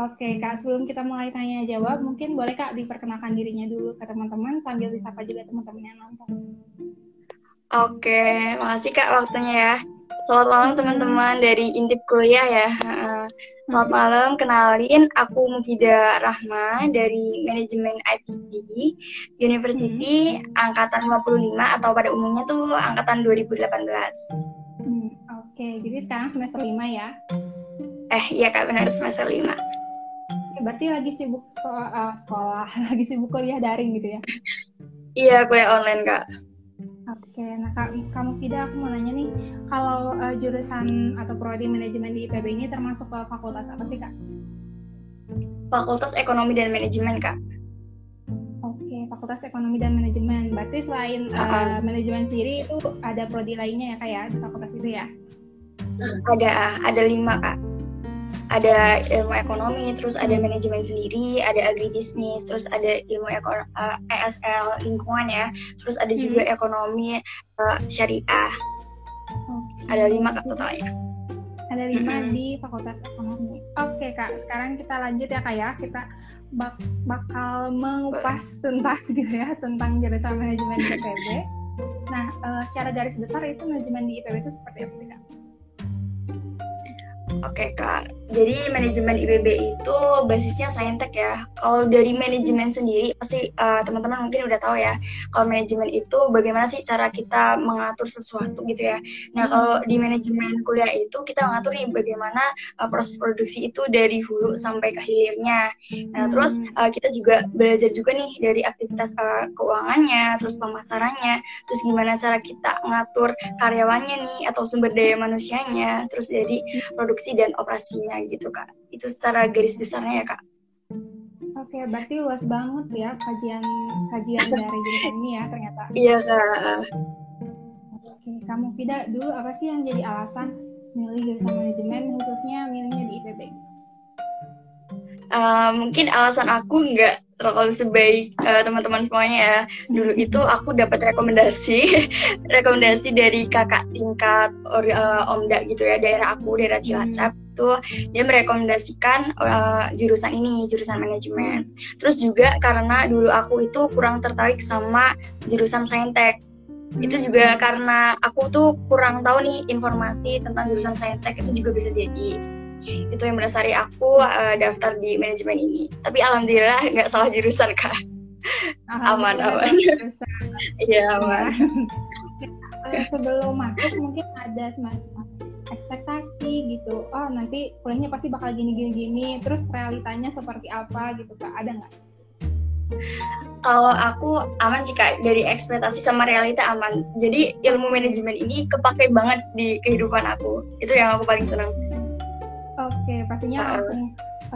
Oke, Kak, sebelum kita mulai tanya jawab, mungkin boleh Kak diperkenalkan dirinya dulu ke teman-teman sambil disapa juga teman-teman yang nonton. Oke, makasih Kak waktunya ya. Selamat malam teman-teman dari Intip Kuliah ya. Selamat malam, kenalin aku Mufida Rahma dari Manajemen IPB University hmm. angkatan 55 atau pada umumnya tuh angkatan 2018. Hmm, Oke, jadi sekarang semester 5 ya? Eh, iya Kak, benar semester 5 berarti lagi sibuk sekolah, uh, sekolah lagi sibuk kuliah daring gitu ya? Iya, kuliah online kak. Oke, nah kak, kamu tidak aku mau nanya nih, kalau uh, jurusan atau prodi manajemen di IPB ini termasuk ke fakultas apa sih kak? Fakultas Ekonomi dan Manajemen kak. Oke, Fakultas Ekonomi dan Manajemen. Berarti selain uh, uh, manajemen sendiri itu ada prodi lainnya ya kak ya di fakultas itu ya? Ada, ada lima kak ada ilmu ekonomi, terus ada manajemen sendiri, ada agribisnis, terus ada ilmu ekon uh, eh, ESL lingkungan ya, terus ada hmm. juga ekonomi uh, syariah. Okay. Ada lima kak totalnya. Ada lima -hmm. di Fakultas Ekonomi. Oke okay, kak, sekarang kita lanjut ya kak ya, kita bak bakal mengupas tuntas gitu ya tentang jurusan manajemen di IPB. Nah, uh, secara garis besar itu manajemen di IPB itu seperti apa kak? Oke kak, jadi manajemen IBB itu basisnya saintek ya. Kalau dari manajemen sendiri pasti uh, teman-teman mungkin udah tahu ya. Kalau manajemen itu bagaimana sih cara kita mengatur sesuatu gitu ya. Nah kalau di manajemen kuliah itu kita mengatur nih bagaimana uh, proses produksi itu dari hulu sampai ke hilirnya. Nah terus uh, kita juga belajar juga nih dari aktivitas uh, keuangannya, terus pemasarannya, terus gimana cara kita mengatur karyawannya nih atau sumber daya manusianya, terus jadi produksi dan operasinya gitu kak itu secara garis besarnya ya kak Oke, berarti luas banget ya kajian kajian dari jurusan ini ya ternyata. Iya kak. Oke, kamu Fida dulu apa sih yang jadi alasan milih jurusan manajemen khususnya milihnya di IPB? Uh, mungkin alasan aku nggak terlalu sebaik uh, teman-teman semuanya ya. Dulu itu aku dapat rekomendasi, rekomendasi dari kakak tingkat uh, Omda gitu ya, daerah aku, daerah Cilacap tuh dia merekomendasikan uh, jurusan ini, jurusan manajemen. Terus juga karena dulu aku itu kurang tertarik sama jurusan saintek. Itu juga karena aku tuh kurang tahu nih informasi tentang jurusan saintek itu juga bisa jadi itu yang mendasari aku uh, daftar di manajemen ini. Tapi alhamdulillah nggak salah jurusan kak. Aman aman. iya aman. Eh, sebelum masuk mungkin ada semacam ekspektasi gitu. Oh nanti kuliahnya pasti bakal gini gini gini terus realitanya seperti apa gitu kak? Ada nggak? Kalau aku aman jika dari ekspektasi sama realita aman. Jadi ilmu manajemen ini kepake banget di kehidupan aku. Itu yang aku paling senang Oke, pastinya uh, langsung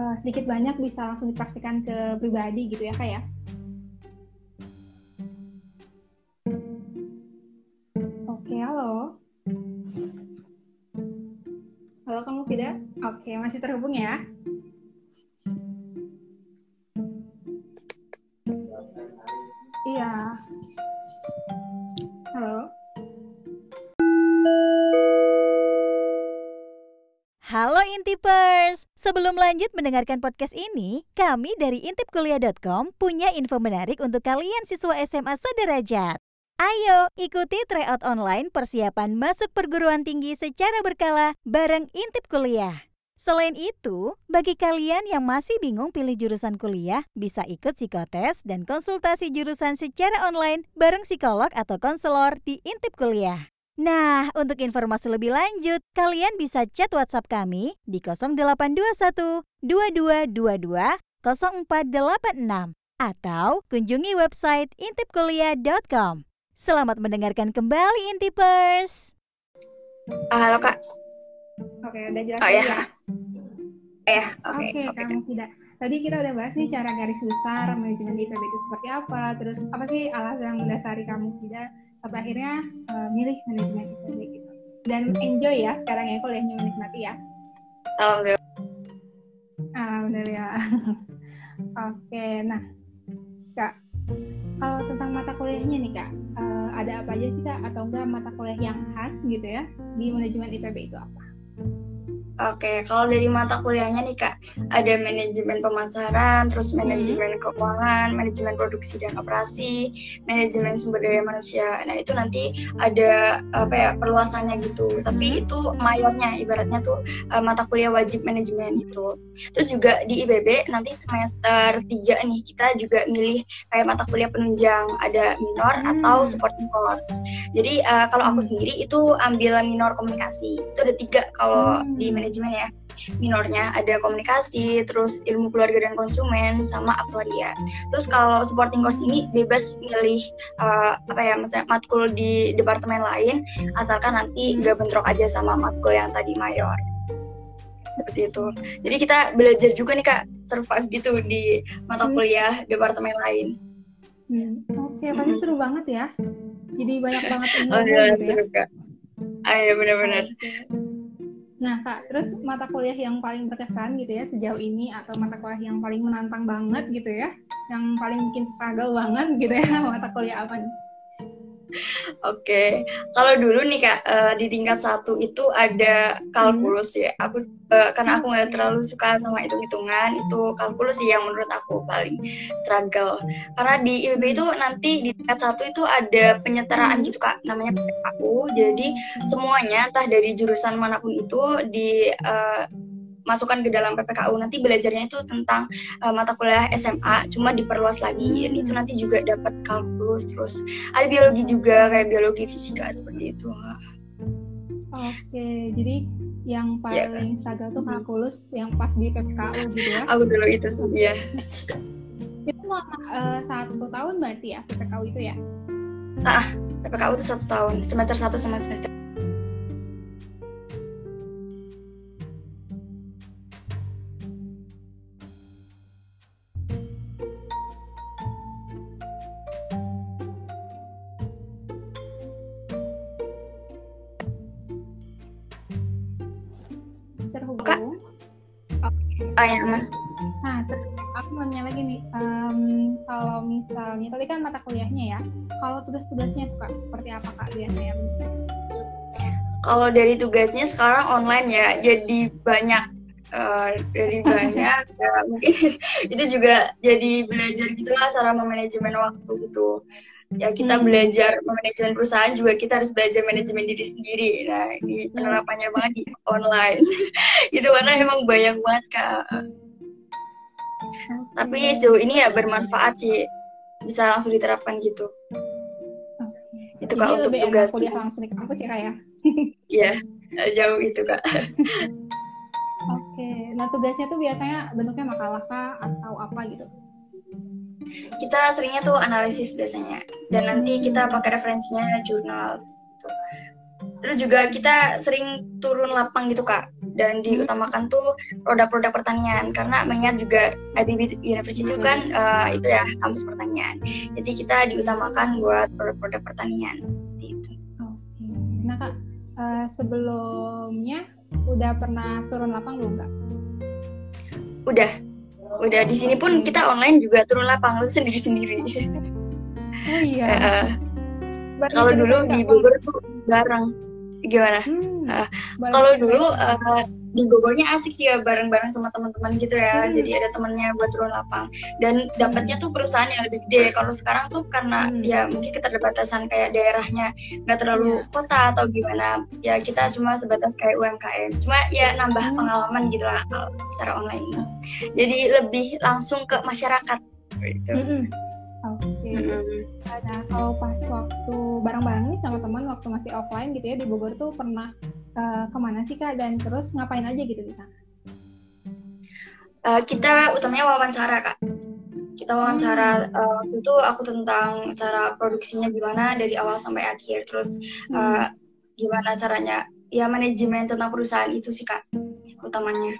uh, sedikit banyak bisa langsung dipraktikkan ke pribadi gitu ya kak ya? Oke, halo. Halo kamu tidak? Oke, masih terhubung ya? Lanjut mendengarkan podcast ini, kami dari intipkuliah.com punya info menarik untuk kalian siswa SMA sederajat. Ayo ikuti tryout online persiapan masuk perguruan tinggi secara berkala bareng Intip Kuliah. Selain itu, bagi kalian yang masih bingung pilih jurusan kuliah, bisa ikut psikotes dan konsultasi jurusan secara online bareng psikolog atau konselor di Intip Kuliah. Nah, untuk informasi lebih lanjut, kalian bisa chat WhatsApp kami di 0821 2222 0486 atau kunjungi website intipkuliah.com. Selamat mendengarkan kembali Intipers. Uh, halo Kak. Oke, udah jelas oh, ya. ya. Eh, oke. Okay, okay, okay. kamu tidak. Tadi kita udah bahas nih cara garis besar manajemen IPB itu seperti apa, terus apa sih alasan yang mendasari kamu tidak sampai akhirnya uh, milih manajemen IPB gitu. Dan enjoy ya sekarang ya kuliahnya menikmati ya. Alhamdulillah. Alhamdulillah. Oke nah kak kalau tentang mata kuliahnya nih kak uh, ada apa aja sih kak? Atau enggak mata kuliah yang khas gitu ya di manajemen IPB itu apa Oke, kalau dari mata kuliahnya nih Kak, ada manajemen pemasaran, terus manajemen hmm. keuangan, manajemen produksi dan operasi, manajemen sumber daya manusia. Nah, itu nanti ada apa ya, perluasannya gitu. Tapi hmm. itu mayornya ibaratnya tuh uh, mata kuliah wajib manajemen itu. Terus juga di IBB nanti semester 3 nih kita juga milih kayak mata kuliah penunjang, ada minor hmm. atau supporting course. Jadi uh, kalau aku hmm. sendiri itu ambil minor komunikasi. Itu ada tiga kalau hmm. di manajemen ya minornya ada komunikasi, terus ilmu keluarga dan konsumen, sama aktuaria. Terus kalau supporting course ini bebas milih uh, apa ya, misalnya matkul di departemen lain, asalkan nanti nggak bentrok aja sama matkul yang tadi mayor. Seperti itu. Jadi kita belajar juga nih kak survive gitu di mata hmm. kuliah hmm. departemen lain. Hmm. Oke, okay, pasti hmm. seru banget ya. Jadi banyak banget ilmu oh, ya, gitu ya. seru kak. Ah, ya benar-benar. Okay. Nah, Kak, terus mata kuliah yang paling berkesan gitu ya sejauh ini atau mata kuliah yang paling menantang banget gitu ya, yang paling bikin struggle banget gitu ya, mata kuliah apa nih? Oke, kalau dulu nih kak uh, di tingkat satu itu ada kalkulus ya. Aku uh, karena aku nggak terlalu suka sama hitung-hitungan, itu kalkulus sih yang menurut aku paling struggle. Karena di IPB itu nanti di tingkat satu itu ada penyetaraan gitu kak, namanya PPKU. Jadi semuanya entah dari jurusan mana pun itu di uh, masukkan ke dalam PPKU nanti belajarnya itu tentang uh, mata kuliah SMA cuma diperluas lagi. Dan itu nanti juga dapat kalkulus terus ada biologi juga kayak biologi fisika seperti itu oke jadi yang iya, paling ya, struggle tuh kalkulus yang pas di PPKU gitu ya. Aku dulu itu sih ya itu selama uh, satu tahun berarti ya PPKU itu ya? Ah PPKU itu satu tahun semester satu sama semester misalnya tadi kan mata kuliahnya ya, kalau tugas-tugasnya tuh kak seperti apa kak biasanya? Kalau dari tugasnya sekarang online ya, jadi banyak uh, dari banyak ya, mungkin itu juga jadi belajar gitulah cara memanajemen waktu gitu. Ya kita hmm. belajar manajemen perusahaan juga kita harus belajar manajemen diri sendiri. Nah ini hmm. penerapannya banget di online. Itu karena emang banyak banget kak. Tapi sejauh ini ya bermanfaat sih bisa langsung diterapkan gitu. Itu kak untuk tugas. kuliah langsung di kampus ya kak ya? Iya jauh itu kak. Oke. Nah tugasnya tuh biasanya bentuknya makalah kak atau apa gitu? Kita seringnya tuh analisis biasanya. Dan nanti kita pakai referensinya jurnal. Terus juga kita sering turun lapang gitu kak. Dan diutamakan tuh produk-produk pertanian. Karena mengingat juga IBB University itu kan uh, itu ya kampus pertanian. Jadi kita diutamakan buat produk-produk pertanian seperti itu. Oke, nah kak uh, sebelumnya udah pernah turun lapang belum kak? Udah, udah. Di sini pun kita online juga turun lapangan sendiri sendiri oh iya. Uh, kalau dulu di Bogor tuh bareng gimana hmm, uh, kalau dulu uh, di Bogornya asik sih ya bareng-bareng sama teman-teman gitu ya hmm. jadi ada temennya buat turun lapang dan dapatnya tuh perusahaan yang lebih gede kalau sekarang tuh karena hmm. ya mungkin keterbatasan kayak daerahnya nggak terlalu yeah. kota atau gimana ya kita cuma sebatas kayak UMKM cuma ya nambah hmm. pengalaman gitu lah secara online jadi lebih langsung ke masyarakat gitu hmm. Hmm. Nah, kalau pas waktu bareng-bareng nih sama teman waktu masih offline gitu ya di Bogor tuh pernah uh, ke mana sih kak dan terus ngapain aja gitu di sana? Uh, kita utamanya wawancara kak. Kita wawancara hmm. uh, itu aku tentang cara produksinya gimana dari awal sampai akhir. Terus uh, gimana caranya ya manajemen tentang perusahaan itu sih kak utamanya.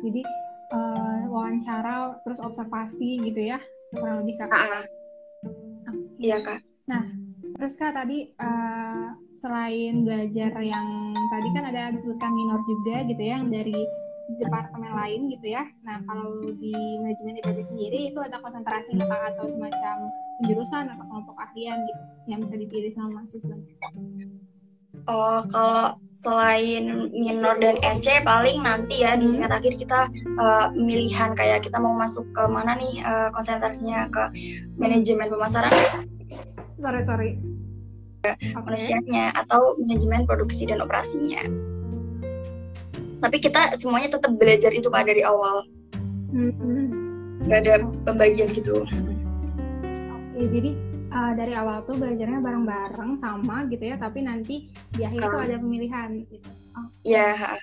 Jadi uh, wawancara terus observasi gitu ya kurang lebih kak. Uh, Iya kak. Nah terus kak tadi uh, selain belajar yang tadi kan ada disebutkan minor juga gitu ya yang dari departemen lain gitu ya. Nah kalau di manajemen IPB sendiri itu ada konsentrasi nggak atau semacam penjurusan atau kelompok ahlian gitu yang bisa dipilih sama mahasiswa? Oh, kalau selain minor dan SC paling nanti ya di tingkat akhir kita uh, pemilihan kayak kita mau masuk ke mana nih uh, konsentrasinya ke manajemen pemasaran? Sorry sorry. Manusianya atau manajemen produksi dan operasinya. Tapi kita semuanya tetap belajar itu pak dari awal. Hmm. nggak ada pembagian gitu. Oke jadi uh, dari awal tuh belajarnya bareng-bareng sama gitu ya tapi nanti di akhir uh. tuh ada pemilihan gitu oh. ya yeah.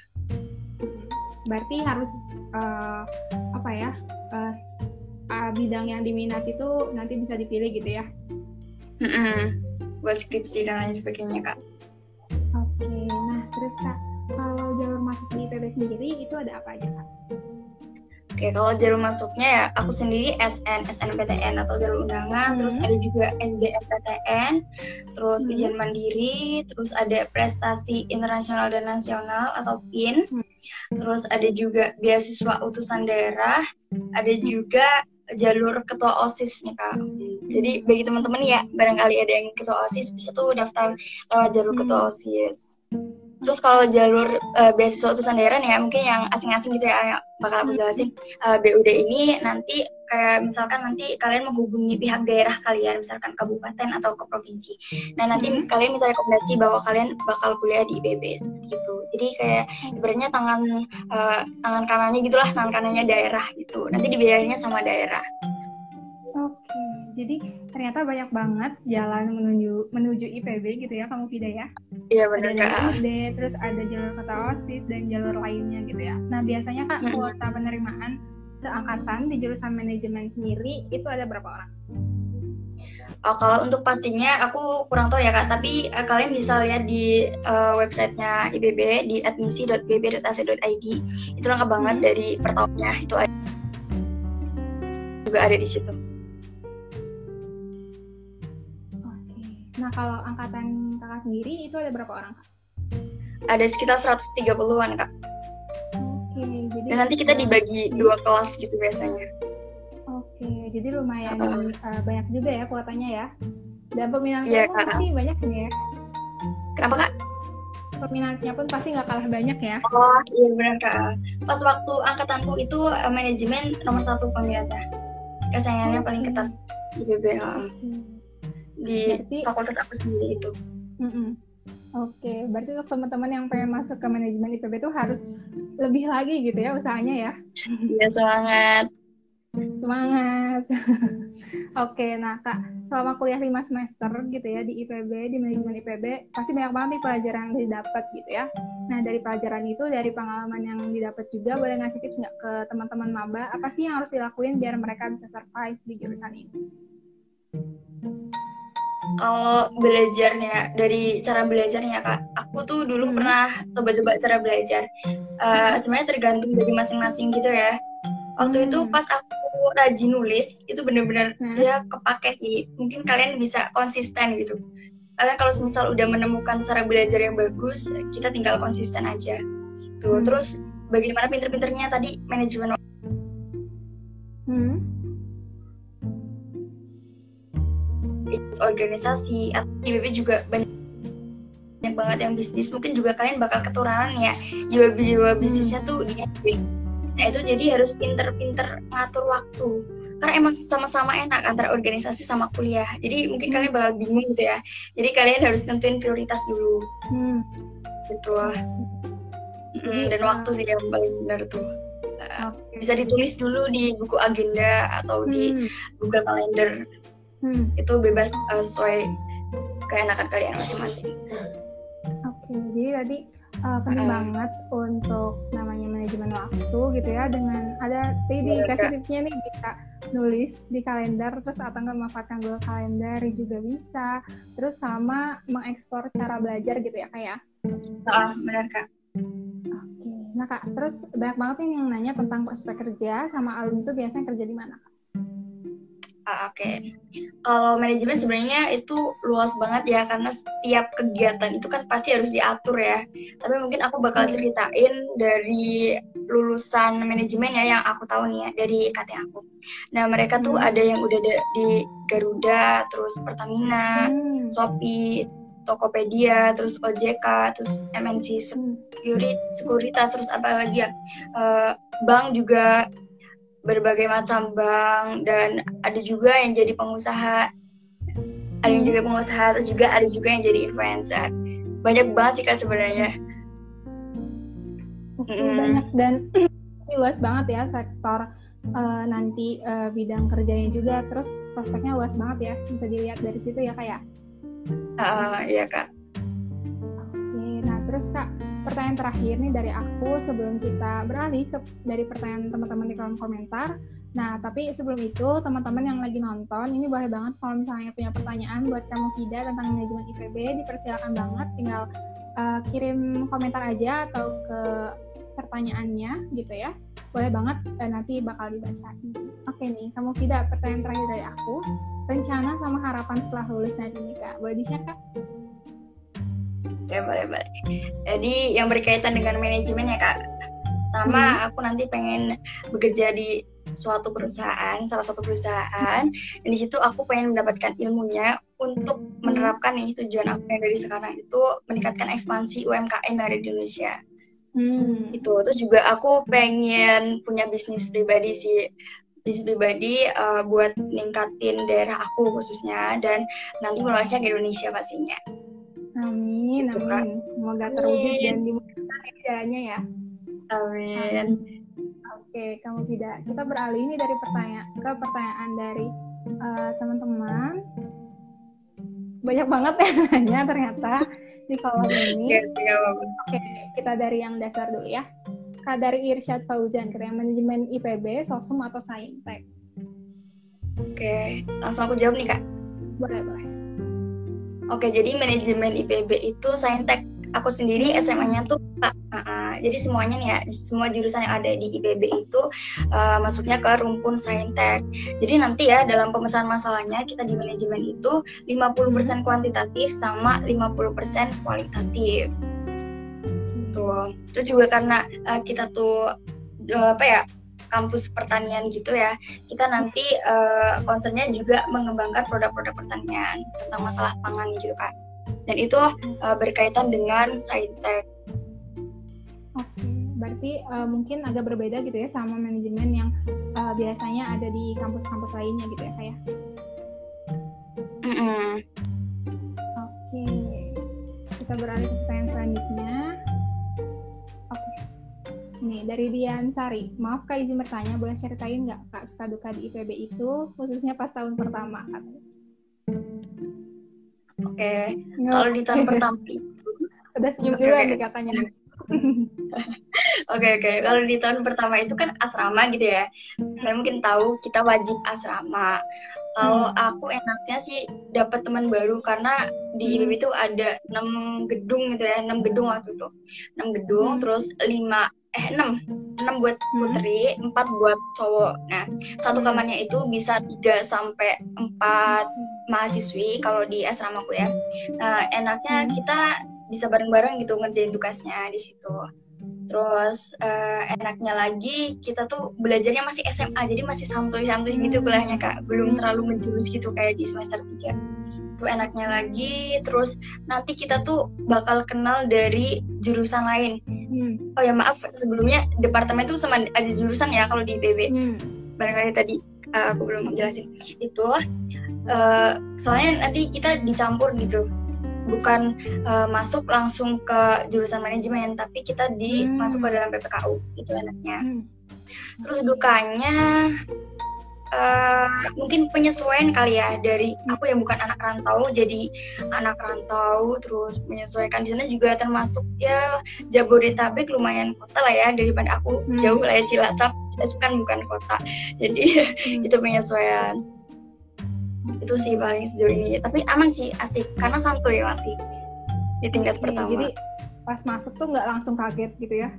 berarti harus uh, apa ya uh, uh, bidang yang diminati itu nanti bisa dipilih gitu ya mm -mm. buat skripsi dan lain sebagainya kak oke okay. nah terus kak kalau jalur masuk di IPB sendiri itu ada apa aja kak Oke, kalau jalur masuknya ya aku sendiri SN, SNPTN atau jalur undangan, hmm. terus ada juga SBMPTN, terus hmm. ujian mandiri, terus ada prestasi internasional dan nasional atau PIN, hmm. terus ada juga beasiswa utusan daerah, ada juga jalur ketua OSIS nih Kak. Jadi bagi teman-teman ya, barangkali ada yang ketua OSIS bisa tuh daftar lewat jalur ketua hmm. OSIS. Terus kalau jalur uh, beasiswa utusan daerah nih ya, mungkin yang asing-asing gitu ya, bakal aku jelasin. Uh, eh, BUD ini nanti kayak misalkan nanti kalian menghubungi pihak daerah kalian, misalkan kabupaten atau ke provinsi. Nah nanti hmm. kalian minta rekomendasi bahwa kalian bakal kuliah di IPB gitu. Jadi kayak ibaratnya tangan uh, tangan kanannya gitulah, tangan kanannya daerah gitu. Nanti dibiayainya sama daerah. Oke, jadi ternyata banyak banget jalan menuju menuju IPB gitu ya kamu Fida ya. Iya benar ada jalur terus ada jalur kota osis dan jalur lainnya gitu ya. Nah biasanya kak hmm. kuota penerimaan seangkatan di jurusan manajemen sendiri itu ada berapa orang? Oh, kalau untuk pastinya aku kurang tahu ya kak, tapi uh, kalian bisa lihat di uh, websitenya IBB di admisi.bb.ac.id itu lengkap banget hmm. dari per tahunnya itu ada, juga ada di situ. Nah, kalau angkatan kakak sendiri itu ada berapa orang, Kak? Ada sekitar 130-an, Kak. Oke, jadi Dan nanti kita dibagi dua kelas gitu biasanya. Oke, jadi lumayan uh, uh, banyak juga ya kuotanya ya. Dan peminatnya yeah, pun pasti banyak nih ya. Kenapa, Kak? Peminatnya pun pasti nggak kalah banyak ya. Oh, iya benar, Kak. Pas waktu angkatanku itu uh, manajemen nomor satu peminatnya. Kesayangannya paling ketat di BBH. Okay di berarti, fakultas aku sendiri itu. Mm -mm. Oke, okay. berarti untuk teman-teman yang pengen masuk ke manajemen IPB itu harus lebih lagi gitu ya usahanya ya. Iya semangat. Semangat. Oke, okay, nah Kak, selama kuliah 5 semester gitu ya di IPB, di manajemen IPB, pasti banyak banget nih pelajaran yang didapat gitu ya. Nah, dari pelajaran itu, dari pengalaman yang didapat juga, boleh ngasih tips nggak ke teman-teman maba, apa sih yang harus dilakuin biar mereka bisa survive di jurusan ini? Kalau belajarnya dari cara belajarnya kak aku tuh dulu hmm. pernah coba-coba cara belajar uh, sebenarnya tergantung dari masing-masing gitu ya waktu hmm. itu pas aku rajin nulis itu bener-bener hmm. ya kepake sih mungkin kalian bisa konsisten gitu kalian kalau misal udah menemukan cara belajar yang bagus kita tinggal konsisten aja tuh hmm. terus bagaimana pinter-pinternya tadi manajemen hmm organisasi. Atau IBB juga banyak banyak banget yang bisnis. Mungkin juga kalian bakal ketularan ya. Jiwa-jiwa bisnisnya tuh di nah itu jadi harus pinter-pinter ngatur waktu. Karena emang sama-sama enak antara organisasi sama kuliah. Jadi mungkin hmm. kalian bakal bingung gitu ya. Jadi kalian harus tentuin prioritas dulu. Hmm. gitu hmm, dan waktu sih yang paling benar tuh. Bisa ditulis dulu di buku agenda atau hmm. di Google Calendar hmm. itu bebas uh, sesuai keenakan kalian masing-masing. Oke, okay, jadi tadi uh, penting uh, banget untuk namanya manajemen waktu gitu ya dengan ada tadi iya, dikasih tipsnya nih bisa nulis di kalender terus atau nggak memanfaatkan Google Calendar juga bisa terus sama mengekspor cara belajar gitu ya kak ya? Uh, benar kak. Oke nah kak terus banyak banget nih yang nanya tentang prospek kerja sama alumni itu biasanya kerja di mana kak Ah, Oke, okay. kalau manajemen sebenarnya itu luas banget ya karena setiap kegiatan itu kan pasti harus diatur ya. Tapi mungkin aku bakal hmm. ceritain dari lulusan manajemen ya yang aku tahu nih ya dari KT aku. Nah mereka tuh hmm. ada yang udah di Garuda, terus Pertamina, hmm. Shopee, Tokopedia, terus OJK, terus MNC Security, Sekuritas, terus apa lagi ya? Uh, bank juga berbagai macam bank dan ada juga yang jadi pengusaha. Ada yang juga pengusaha atau juga ada juga yang jadi influencer. Banyak banget sih kak sebenarnya. Oke, mm. banyak. Dan luas banget ya sektor uh, nanti uh, bidang kerjanya juga. Terus prospeknya luas banget ya bisa dilihat dari situ ya kak ya? Uh, iya kak terus kak pertanyaan terakhir nih dari aku sebelum kita beralih ke dari pertanyaan teman-teman di kolom komentar. Nah, tapi sebelum itu teman-teman yang lagi nonton ini boleh banget kalau misalnya punya pertanyaan buat kamu Fida tentang manajemen IPB dipersilakan banget tinggal uh, kirim komentar aja atau ke pertanyaannya gitu ya. Boleh banget uh, nanti bakal dibacain. Oke nih, kamu Fida pertanyaan terakhir dari aku. Rencana sama harapan setelah lulus nanti nih Kak. Boleh di-share Kak? Oke, boleh, boleh. Jadi yang berkaitan dengan manajemen ya, Kak. Pertama, hmm. aku nanti pengen bekerja di suatu perusahaan, salah satu perusahaan. Dan di situ aku pengen mendapatkan ilmunya untuk menerapkan ini tujuan aku yang dari sekarang itu meningkatkan ekspansi UMKM yang ada di Indonesia. Hmm. Itu terus juga aku pengen punya bisnis pribadi sih bisnis pribadi uh, buat ningkatin daerah aku khususnya dan nanti meluasnya ke Indonesia pastinya. Amin, gitu, amin. Semoga terwujud dan dimudahkan ya jalannya ya. Amin. Oke, kamu tidak. Kita beralih ini dari pertanyaan ke pertanyaan dari uh, teman-teman. Banyak banget ya nanya ternyata di kolom ini. Oke, kita dari yang dasar dulu ya. Kak dari Irsyad Fauzan, kira manajemen IPB, Sosum atau Saintek? Oke, langsung aku jawab nih kak. Boleh, boleh. Oke, jadi manajemen IPB itu saintek. Aku sendiri SMA-nya tuh Pak. Uh, jadi semuanya nih ya, semua jurusan yang ada di IPB itu uh, masuknya ke rumpun saintek. Jadi nanti ya dalam pemecahan masalahnya kita di manajemen itu 50% hmm. kuantitatif sama 50% kualitatif. Gitu. Terus juga karena uh, kita tuh uh, apa ya kampus pertanian gitu ya kita nanti uh, concernnya juga mengembangkan produk-produk pertanian tentang masalah pangan gitu kan dan itu uh, berkaitan dengan saintek. Oke, berarti uh, mungkin agak berbeda gitu ya sama manajemen yang uh, biasanya ada di kampus-kampus lainnya gitu ya kayak. Mm -mm. Oke, kita beralih ke pertanyaan selanjutnya. Nih, dari Dian Sari. Maaf Kak izin bertanya, boleh ceritain nggak Kak suka duka di IPB itu, khususnya pas tahun pertama? Oke, okay. kalau di tahun pertama itu... Udah senyum okay, duluan okay. katanya. Oke oke, okay, okay. kalau di tahun pertama itu kan asrama gitu ya. Kalian mungkin tahu kita wajib asrama. Kalau hmm. aku enaknya sih dapat teman baru karena di IPB hmm. itu ada enam gedung gitu ya, enam gedung waktu itu, enam gedung, hmm. terus lima eh enam. Enam buat hmm. putri empat buat cowok. Nah satu hmm. kamarnya itu bisa tiga sampai empat mahasiswi kalau di asramaku ya. Nah enaknya hmm. kita bisa bareng-bareng gitu ngerjain tugasnya di situ. Terus uh, enaknya lagi kita tuh belajarnya masih SMA jadi masih santuy-santuy gitu kuliahnya kak. Belum terlalu menjurus gitu kayak di semester 3 itu enaknya lagi terus nanti kita tuh bakal kenal dari jurusan lain hmm. oh ya maaf sebelumnya departemen itu sama ada jurusan ya kalau di IPB hmm. barangkali tadi uh, aku belum menjelaskan itu uh, soalnya nanti kita dicampur gitu bukan uh, masuk langsung ke jurusan manajemen tapi kita di hmm. ke dalam PPKU itu enaknya hmm. terus dukanya uh, mungkin penyesuaian kali ya dari aku yang bukan anak rantau jadi anak rantau terus menyesuaikan di sana juga termasuk ya Jabodetabek lumayan kota lah ya daripada aku hmm. jauh lah ya Cilacap Cilacap kan bukan kota jadi hmm. itu penyesuaian itu sih paling sejauh ini tapi aman sih asik karena santuy masih di tingkat Oke, pertama jadi pas masuk tuh nggak langsung kaget gitu ya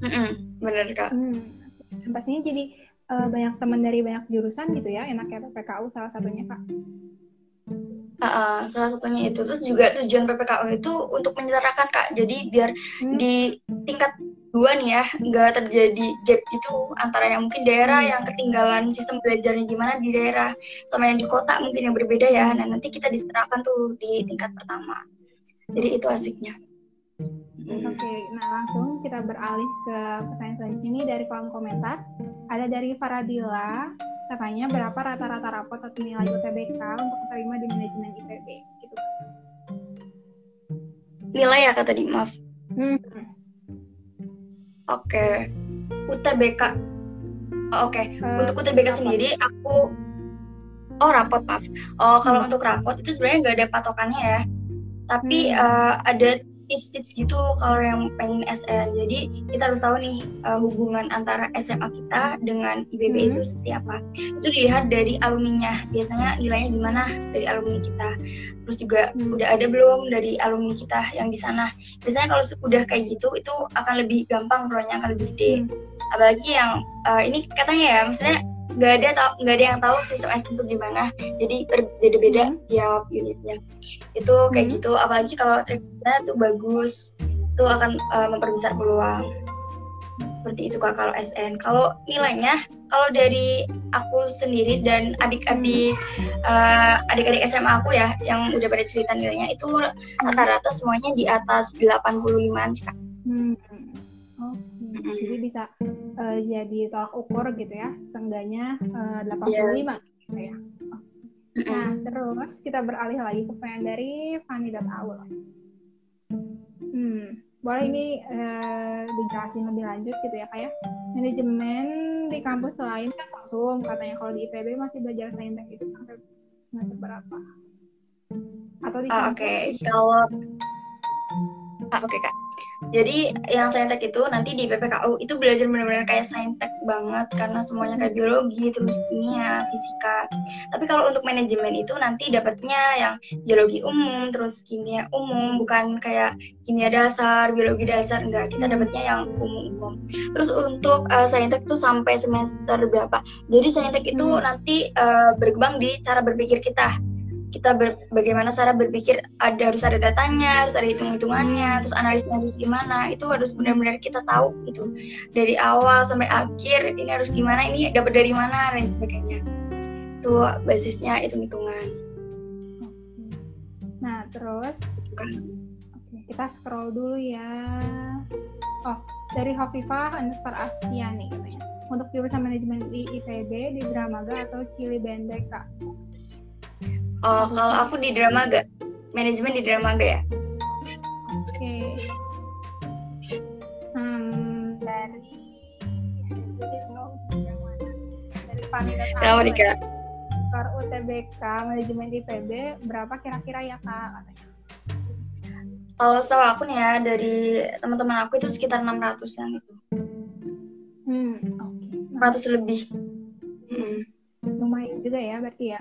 mm -mm, bener kak hmm. pastinya jadi uh, banyak teman dari banyak jurusan gitu ya enaknya PPKU salah satunya kak. Uh, salah satunya itu. Terus juga tujuan PPKU itu untuk menyetarakan kak. Jadi biar hmm. di tingkat dua nih ya nggak terjadi gap gitu antara yang mungkin daerah yang ketinggalan sistem belajarnya gimana di daerah sama yang di kota mungkin yang berbeda ya. Nah nanti kita diserahkan tuh di tingkat pertama. Jadi itu asiknya. Hmm. oke okay, nah langsung kita beralih ke pertanyaan selanjutnya ini dari kolom komentar ada dari Faradila katanya berapa rata-rata rapot atau nilai UTBK untuk terima di manajemen IPB gitu nilai ya kata di maaf hmm Oke. Okay. UTBK. Oh, Oke. Okay. Uh, untuk UTBK rapot. sendiri aku Oh, rapot, maaf. Oh, kalau hmm. untuk rapot itu sebenarnya nggak ada patokannya ya. Tapi hmm. uh, ada tips-tips gitu kalau yang pengen SN. Jadi kita harus tahu nih uh, hubungan antara SMA kita dengan IBB hmm. itu seperti apa. Itu dilihat dari alumninya. Biasanya nilainya gimana dari alumni kita. Terus juga hmm. udah ada belum dari alumni kita yang di sana. Biasanya kalau udah kayak gitu itu akan lebih gampang rohnya akan lebih gede. Hmm. Apalagi yang uh, ini katanya ya, maksudnya nggak ada nggak ada yang tahu sistem S itu gimana. Jadi berbeda-beda hmm. tiap unitnya itu kayak hmm. gitu apalagi kalau triknya tuh bagus itu akan uh, memperbesar peluang seperti itu kak kalau SN kalau nilainya kalau dari aku sendiri dan adik-adik uh, adik-adik SMA aku ya yang udah pada cerita nilainya itu rata-rata semuanya di atas 85an sih kak. Hmm. Hmm. jadi bisa uh, jadi tolak ukur gitu ya, seenggaknya uh, 85 yeah. gitu ya. Nah, terus kita beralih lagi ke pertanyaan dari Fanny dan Aul. Hmm, boleh ini uh, dijelasin lebih lanjut gitu ya kayak ya? manajemen di kampus lain kan langsung katanya kalau di IPB masih belajar saintek itu sampai semester berapa? Atau di uh, Oke, okay. kalau ah, oke okay, kak jadi yang saintek itu nanti di PPKU itu belajar benar-benar kayak saintek banget karena semuanya kayak biologi, terus kimia, fisika. Tapi kalau untuk manajemen itu nanti dapatnya yang biologi umum, terus kimia umum, bukan kayak kimia dasar, biologi dasar enggak. Kita dapatnya yang umum-umum. Terus untuk uh, saintek itu sampai semester berapa? Jadi saintek itu hmm. nanti uh, berkembang di cara berpikir kita kita ber, bagaimana cara berpikir ada harus ada datanya harus ada hitung hitungannya terus analisnya harus gimana itu harus benar-benar kita tahu gitu. Dari awal sampai akhir ini harus gimana ini dapat dari mana dan sebagainya. Itu basisnya hitung hitungan nah terus? Oke kita scroll dulu ya. Oh dari Hovifa underscore Astia nih katanya. Untuk jurusan manajemen di IPB di Dramaga atau Cili Bendeka Oh, kalau aku di drama gak manajemen di drama gak ya? Oke. Okay. Hmm, dari dari nih kak? UTBK manajemen di PB berapa kira-kira ya kak katanya? Kalau setahu aku nih ya dari teman-teman aku itu sekitar 600-an itu. Hmm, oke. Okay. 100 lebih. Hmm. Lumayan juga ya berarti ya.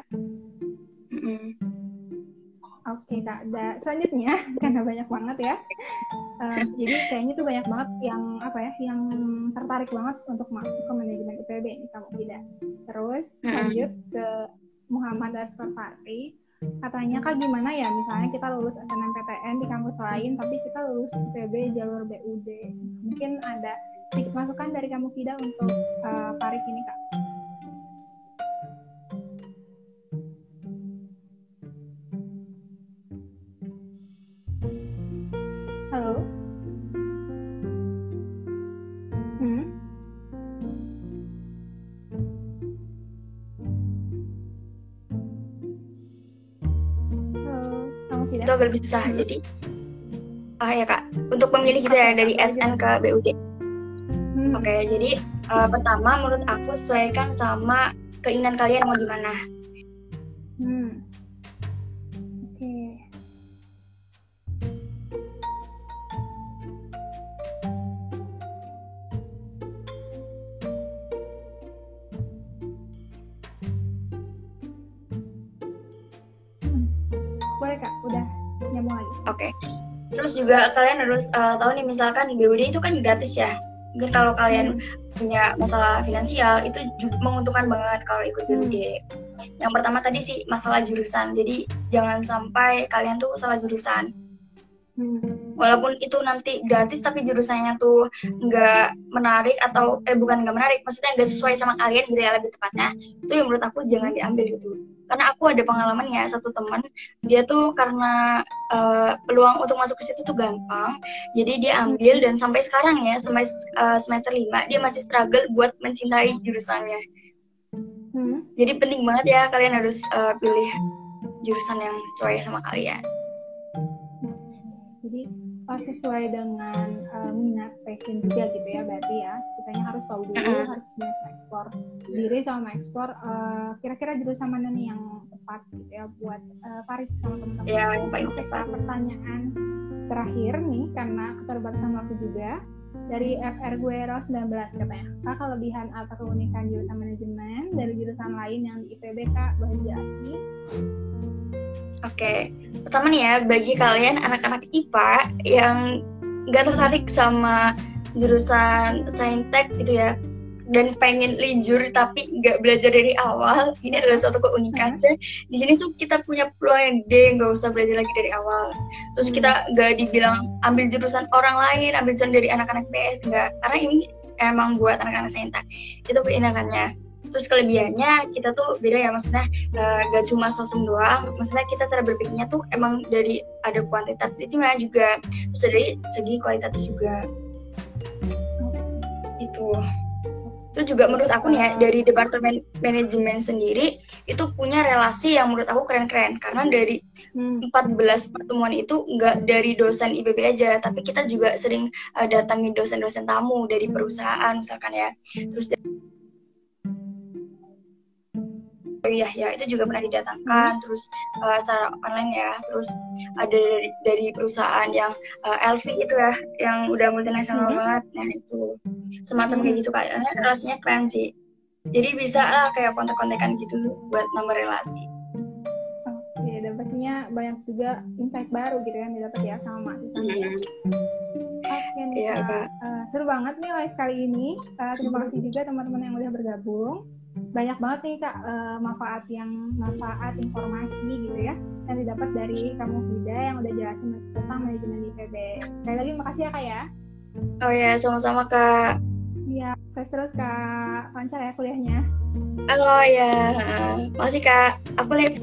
Oke kak, da, selanjutnya karena banyak banget ya, uh, jadi kayaknya tuh banyak banget yang apa ya, yang tertarik banget untuk masuk ke manajemen IPB ini kamu tidak. Terus lanjut ke Muhammad Asfar Fahri, katanya kak gimana ya, misalnya kita lulus SNMPTN di kampus lain, tapi kita lulus IPB jalur BUD, mungkin ada sedikit masukan dari kamu tidak untuk uh, Farid ini kak? Susah jadi ah ya kak untuk memilih gitu ya dari SN ke BUD hmm. oke okay, jadi uh, pertama menurut aku sesuaikan sama keinginan kalian mau di mana hmm. Juga kalian harus uh, tahu nih misalkan di BUD itu kan gratis ya. Mungkin kalau kalian punya masalah finansial itu juga menguntungkan banget kalau ikut BUD. Yang pertama tadi sih masalah jurusan. Jadi jangan sampai kalian tuh salah jurusan. Hmm. Walaupun itu nanti gratis tapi jurusannya tuh nggak menarik atau eh bukan nggak menarik, maksudnya nggak sesuai sama kalian gitu ya lebih tepatnya. Itu yang menurut aku jangan diambil gitu. Karena aku ada pengalaman ya satu teman dia tuh karena uh, peluang untuk masuk ke situ tuh gampang, jadi dia ambil dan sampai sekarang ya semester uh, semester 5 dia masih struggle buat mencintai jurusannya. Hmm. Jadi penting banget ya kalian harus uh, pilih jurusan yang sesuai sama kalian sesuai dengan uh, minat passion juga gitu ya berarti ya. Kitanya harus tahu dulu harus bisa ekspor diri sama ekspor uh, kira-kira jurusan mana nih yang tepat gitu ya buat uh, Farid sama teman-teman. Ya yang paling tepat. Pertanyaan terakhir nih karena keterbatasan waktu juga dari FR Guero 19 katanya. Kak kelebihan atau keunikan jurusan manajemen? Dari jurusan lain yang di IPB kak boleh dijelasin Oke, pertama nih ya bagi kalian anak-anak IPA yang nggak tertarik sama jurusan saintek gitu ya dan pengen lijur tapi nggak belajar dari awal ini adalah suatu keunikan sih. Di sini tuh kita punya peluang yang gede nggak usah belajar lagi dari awal. Terus kita nggak dibilang ambil jurusan orang lain ambil jurusan dari anak-anak PS nggak. Karena ini emang buat anak-anak saintek. Itu keenakannya terus kelebihannya kita tuh beda ya maksudnya uh, gak cuma sosum doang. Maksudnya kita cara berpikirnya tuh emang dari ada kuantitatifnya juga. Terus dari segi kualitatif juga. Itu. Itu juga menurut aku nih ya dari departemen manajemen sendiri itu punya relasi yang menurut aku keren-keren. Karena dari 14 hmm. pertemuan itu nggak dari dosen IPB aja tapi kita juga sering uh, datangi dosen-dosen tamu dari perusahaan misalkan ya. Terus iya ya itu juga pernah didatangkan hmm. terus uh, secara online ya terus ada dari, dari perusahaan yang uh, eh, LV itu ya yang udah multinasional hmm. banget nah itu semacam hmm. kayak gitu kayaknya relasinya keren sih jadi bisa lah kayak kontak-kontakan gitu buat nomor relasi oke dan pastinya banyak juga insight baru gitu yang didapat ya sama mahasiswa hmm. Oke, okay, ya, uh, seru banget nih live kali ini. Uh, terima kasih juga teman-teman yang udah bergabung banyak banget nih kak uh, manfaat yang manfaat informasi gitu ya yang didapat dari kamu Vida yang udah jelasin tentang manajemen di IPB. Sekali lagi makasih ya kak ya. Oh ya sama-sama kak. Iya, saya terus kak lancar ya kuliahnya. Halo ya, masih kak. Aku lihat